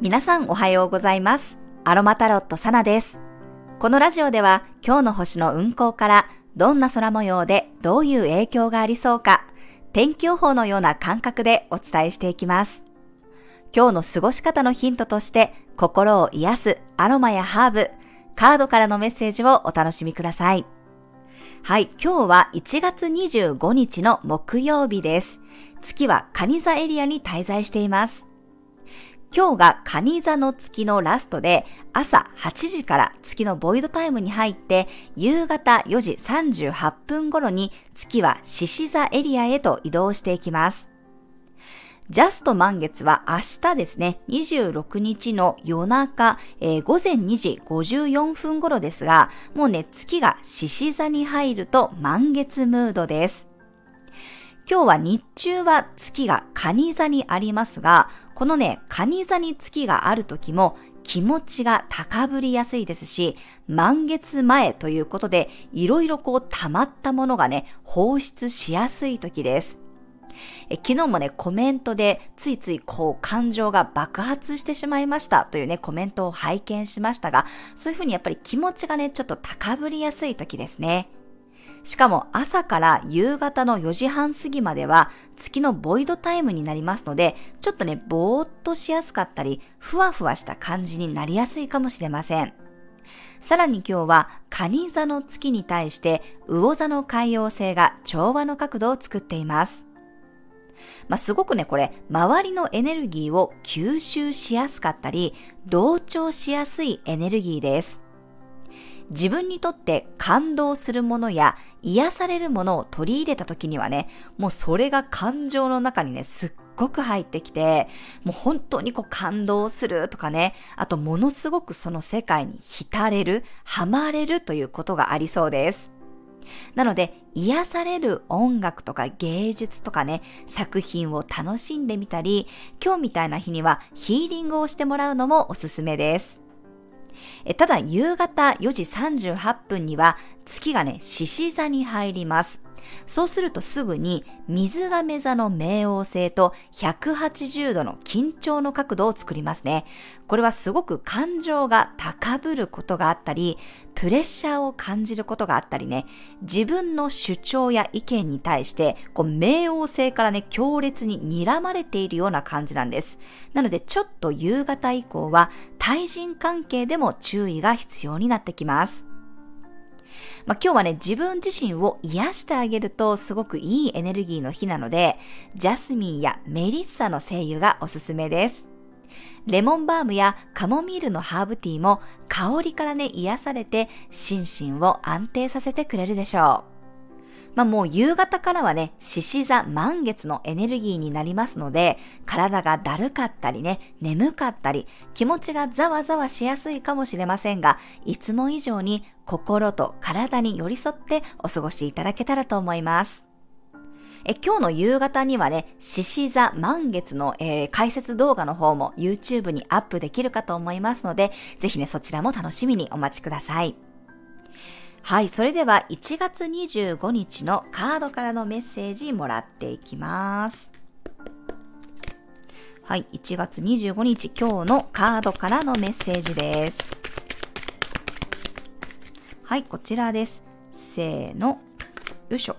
皆さんおはようございます。アロマタロットサナです。このラジオでは今日の星の運行からどんな空模様でどういう影響がありそうか、天気予報のような感覚でお伝えしていきます。今日の過ごし方のヒントとして心を癒すアロマやハーブ、カードからのメッセージをお楽しみください。はい、今日は1月25日の木曜日です。月はカニ座エリアに滞在しています。今日がカニ座の月のラストで、朝8時から月のボイドタイムに入って、夕方4時38分頃に月は獅子座エリアへと移動していきます。ジャスト満月は明日ですね、26日の夜中、えー、午前2時54分頃ですが、もうね、月が獅子座に入ると満月ムードです。今日は日中は月が蟹座にありますが、このね、蟹座に月がある時も気持ちが高ぶりやすいですし、満月前ということで、いろいろこう溜まったものがね、放出しやすい時です。え昨日もね、コメントでついついこう感情が爆発してしまいましたというね、コメントを拝見しましたが、そういうふうにやっぱり気持ちがね、ちょっと高ぶりやすい時ですね。しかも朝から夕方の4時半過ぎまでは月のボイドタイムになりますので、ちょっとね、ぼーっとしやすかったり、ふわふわした感じになりやすいかもしれません。さらに今日は、蟹座の月に対して、魚座の海洋星が調和の角度を作っています。まあ、すごくね、これ、周りのエネルギーを吸収しやすかったり、同調しやすいエネルギーです。自分にとって感動するものや癒されるものを取り入れた時にはね、もうそれが感情の中にね、すっごく入ってきて、もう本当にこう感動するとかね、あとものすごくその世界に浸れる、ハマれるということがありそうです。なので、癒される音楽とか芸術とかね、作品を楽しんでみたり、今日みたいな日にはヒーリングをしてもらうのもおすすめです。えただ夕方4時38分には月がね、獅子座に入ります。そうするとすぐに水亀座の冥王星と180度の緊張の角度を作りますね。これはすごく感情が高ぶることがあったり、プレッシャーを感じることがあったりね、自分の主張や意見に対して、こう冥王星からね、強烈に睨まれているような感じなんです。なのでちょっと夕方以降は対人関係でも注意が必要になってきます。まあ、今日はね、自分自身を癒してあげるとすごくいいエネルギーの日なので、ジャスミンやメリッサの精油がおすすめです。レモンバームやカモミールのハーブティーも香りからね、癒されて心身を安定させてくれるでしょう。まあもう夕方からはね、獅子座満月のエネルギーになりますので、体がだるかったりね、眠かったり、気持ちがざわざわしやすいかもしれませんが、いつも以上に心と体に寄り添ってお過ごしいただけたらと思います。え今日の夕方にはね、獅子座満月の、えー、解説動画の方も YouTube にアップできるかと思いますので、ぜひね、そちらも楽しみにお待ちください。はい、それでは1月25日のカードからのメッセージもらっていきます。はい、1月25日今日のカードからのメッセージです。はい、こちらです。せーの。よいしょ。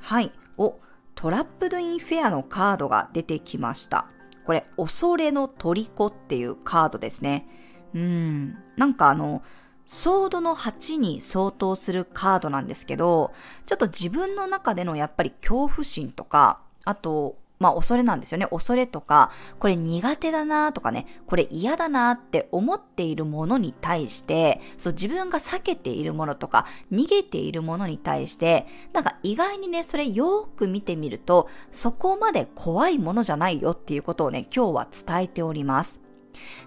はい。お、トラップドインフェアのカードが出てきました。これ、恐れの虜っていうカードですね。うん。なんかあの、ソードの8に相当するカードなんですけど、ちょっと自分の中でのやっぱり恐怖心とか、あと、まあ恐れなんですよね。恐れとか、これ苦手だなとかね、これ嫌だなって思っているものに対して、そう自分が避けているものとか、逃げているものに対して、なんか意外にね、それよーく見てみると、そこまで怖いものじゃないよっていうことをね、今日は伝えております。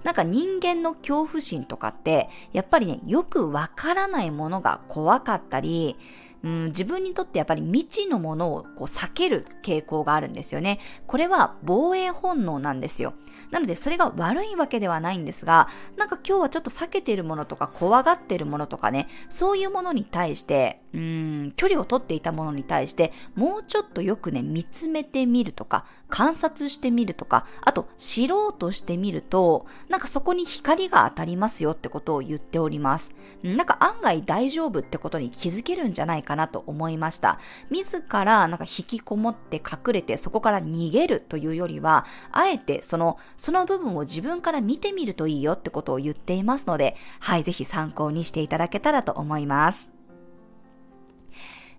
なんか人間の恐怖心とかって、やっぱりね、よくわからないものが怖かったり、うん、自分にとってやっぱり未知のものをこう避ける傾向があるんですよね。これは防衛本能なんですよ。なのでそれが悪いわけではないんですが、なんか今日はちょっと避けているものとか怖がっているものとかね、そういうものに対して、うん、距離を取っていたものに対して、もうちょっとよくね、見つめてみるとか、観察してみるとか、あと知ろうとしてみると、なんかそこに光が当たりますよってことを言っております。なんか案外大丈夫ってことに気づけるんじゃないかなと思いました。自らなんか引きこもって隠れてそこから逃げるというよりは、あえてその、その部分を自分から見てみるといいよってことを言っていますので、はい、ぜひ参考にしていただけたらと思います。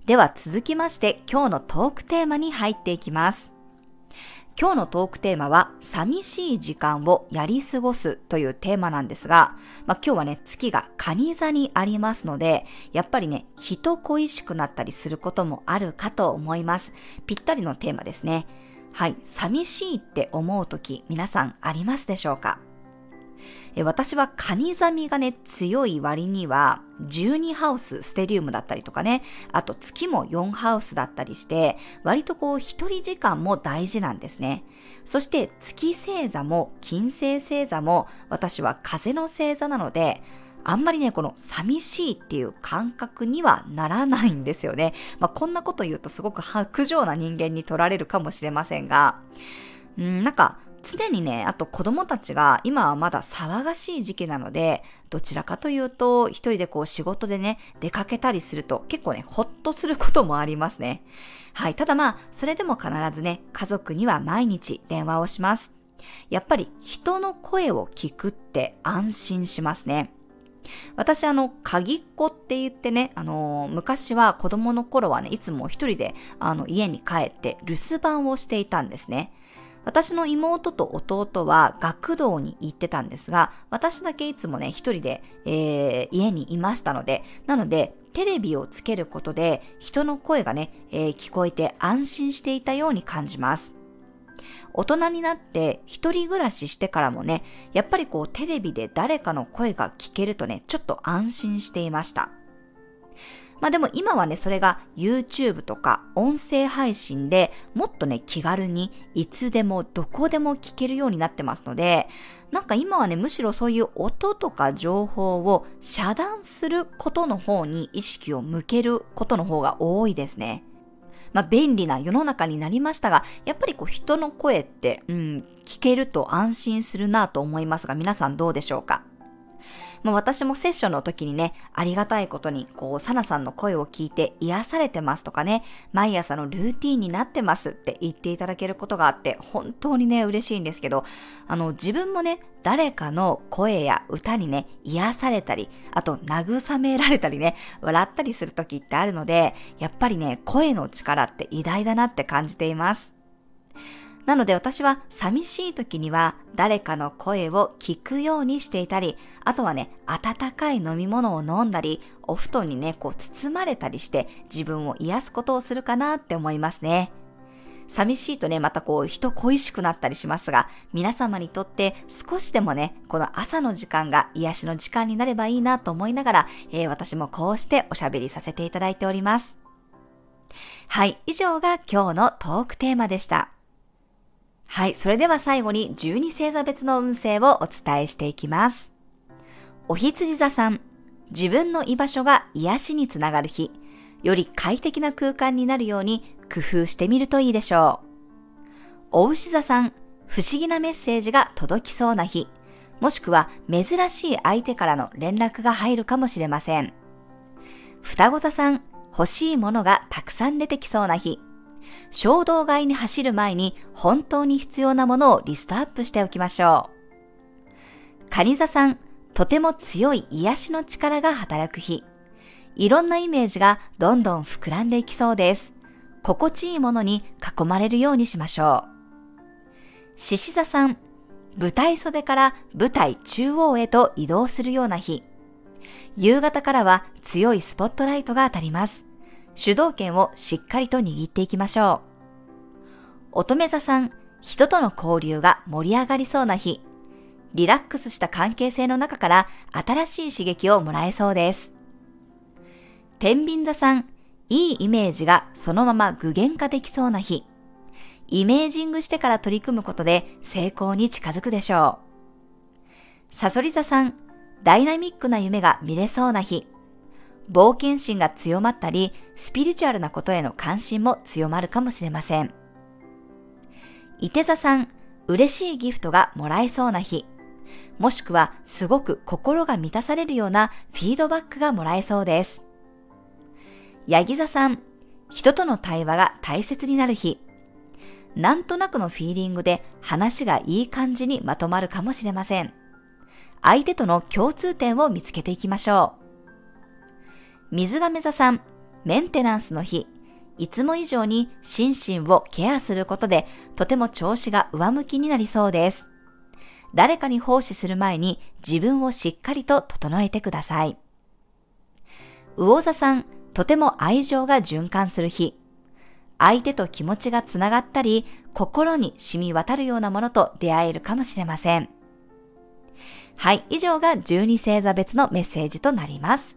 では続きまして今日のトークテーマに入っていきます。今日のトークテーマは、寂しい時間をやり過ごすというテーマなんですが、まあ、今日はね、月が蟹座にありますので、やっぱりね、人恋しくなったりすることもあるかと思います。ぴったりのテーマですね。はい、寂しいって思うとき、皆さんありますでしょうか？私はカニザミがね、強い割には、12ハウスステリウムだったりとかね、あと月も4ハウスだったりして、割とこう一人時間も大事なんですね。そして月星座も金星星座も私は風の星座なので、あんまりね、この寂しいっていう感覚にはならないんですよね。まあ、こんなこと言うとすごく白状な人間に取られるかもしれませんが、んなんか常にね、あと子供たちが今はまだ騒がしい時期なので、どちらかというと一人でこう仕事でね、出かけたりすると結構ね、ほっとすることもありますね。はい。ただまあ、それでも必ずね、家族には毎日電話をします。やっぱり人の声を聞くって安心しますね。私あの、鍵っ子って言ってね、あの昔は子供の頃はね、いつも一人で、あの、家に帰って留守番をしていたんですね。私の妹と弟は学童に行ってたんですが、私だけいつもね、一人で、えー、家にいましたので、なので、テレビをつけることで人の声がね、えー、聞こえて安心していたように感じます。大人になって一人暮らししてからもね、やっぱりこうテレビで誰かの声が聞けるとね、ちょっと安心していました。まあでも今はね、それが YouTube とか音声配信でもっとね、気軽にいつでもどこでも聞けるようになってますので、なんか今はね、むしろそういう音とか情報を遮断することの方に意識を向けることの方が多いですね。まあ、便利な世の中になりましたが、やっぱりこう人の声って、うん、聞けると安心するなと思いますが、皆さんどうでしょうか？まあ、私もセッションの時にね、ありがたいことに、こう、サナさんの声を聞いて癒されてますとかね、毎朝のルーティンになってますって言っていただけることがあって、本当にね、嬉しいんですけど、あの、自分もね、誰かの声や歌にね、癒されたり、あと慰められたりね、笑ったりする時ってあるので、やっぱりね、声の力って偉大だなって感じています。なので私は寂しい時には誰かの声を聞くようにしていたり、あとはね、温かい飲み物を飲んだり、お布団にね、こう包まれたりして自分を癒すことをするかなって思いますね。寂しいとね、またこう人恋しくなったりしますが、皆様にとって少しでもね、この朝の時間が癒しの時間になればいいなと思いながら、えー、私もこうしておしゃべりさせていただいております。はい、以上が今日のトークテーマでした。はい、それでは最後に12星座別の運勢をお伝えしていきます。お羊座さん、自分の居場所が癒しにつながる日、より快適な空間になるように工夫してみるといいでしょう。お牛座さん、不思議なメッセージが届きそうな日、もしくは珍しい相手からの連絡が入るかもしれません。双子座さん、欲しいものがたくさん出てきそうな日、衝動買いに走る前に本当に必要なものをリストアップしておきましょう。カニ座さん、とても強い癒しの力が働く日。いろんなイメージがどんどん膨らんでいきそうです。心地いいものに囲まれるようにしましょう。獅子座さん、舞台袖から舞台中央へと移動するような日。夕方からは強いスポットライトが当たります。主導権をしっかりと握っていきましょう。乙女座さん、人との交流が盛り上がりそうな日。リラックスした関係性の中から新しい刺激をもらえそうです。天秤座さん、いいイメージがそのまま具現化できそうな日。イメージングしてから取り組むことで成功に近づくでしょう。サソリ座さん、ダイナミックな夢が見れそうな日。冒険心が強まったり、スピリチュアルなことへの関心も強まるかもしれません。伊手座さん、嬉しいギフトがもらえそうな日。もしくはすごく心が満たされるようなフィードバックがもらえそうです。ヤギ座さん、人との対話が大切になる日。なんとなくのフィーリングで話がいい感じにまとまるかもしれません。相手との共通点を見つけていきましょう。水亀座さん、メンテナンスの日。いつも以上に心身をケアすることでとても調子が上向きになりそうです。誰かに奉仕する前に自分をしっかりと整えてください。魚座さん、とても愛情が循環する日。相手と気持ちがつながったり、心に染み渡るようなものと出会えるかもしれません。はい、以上が12星座別のメッセージとなります。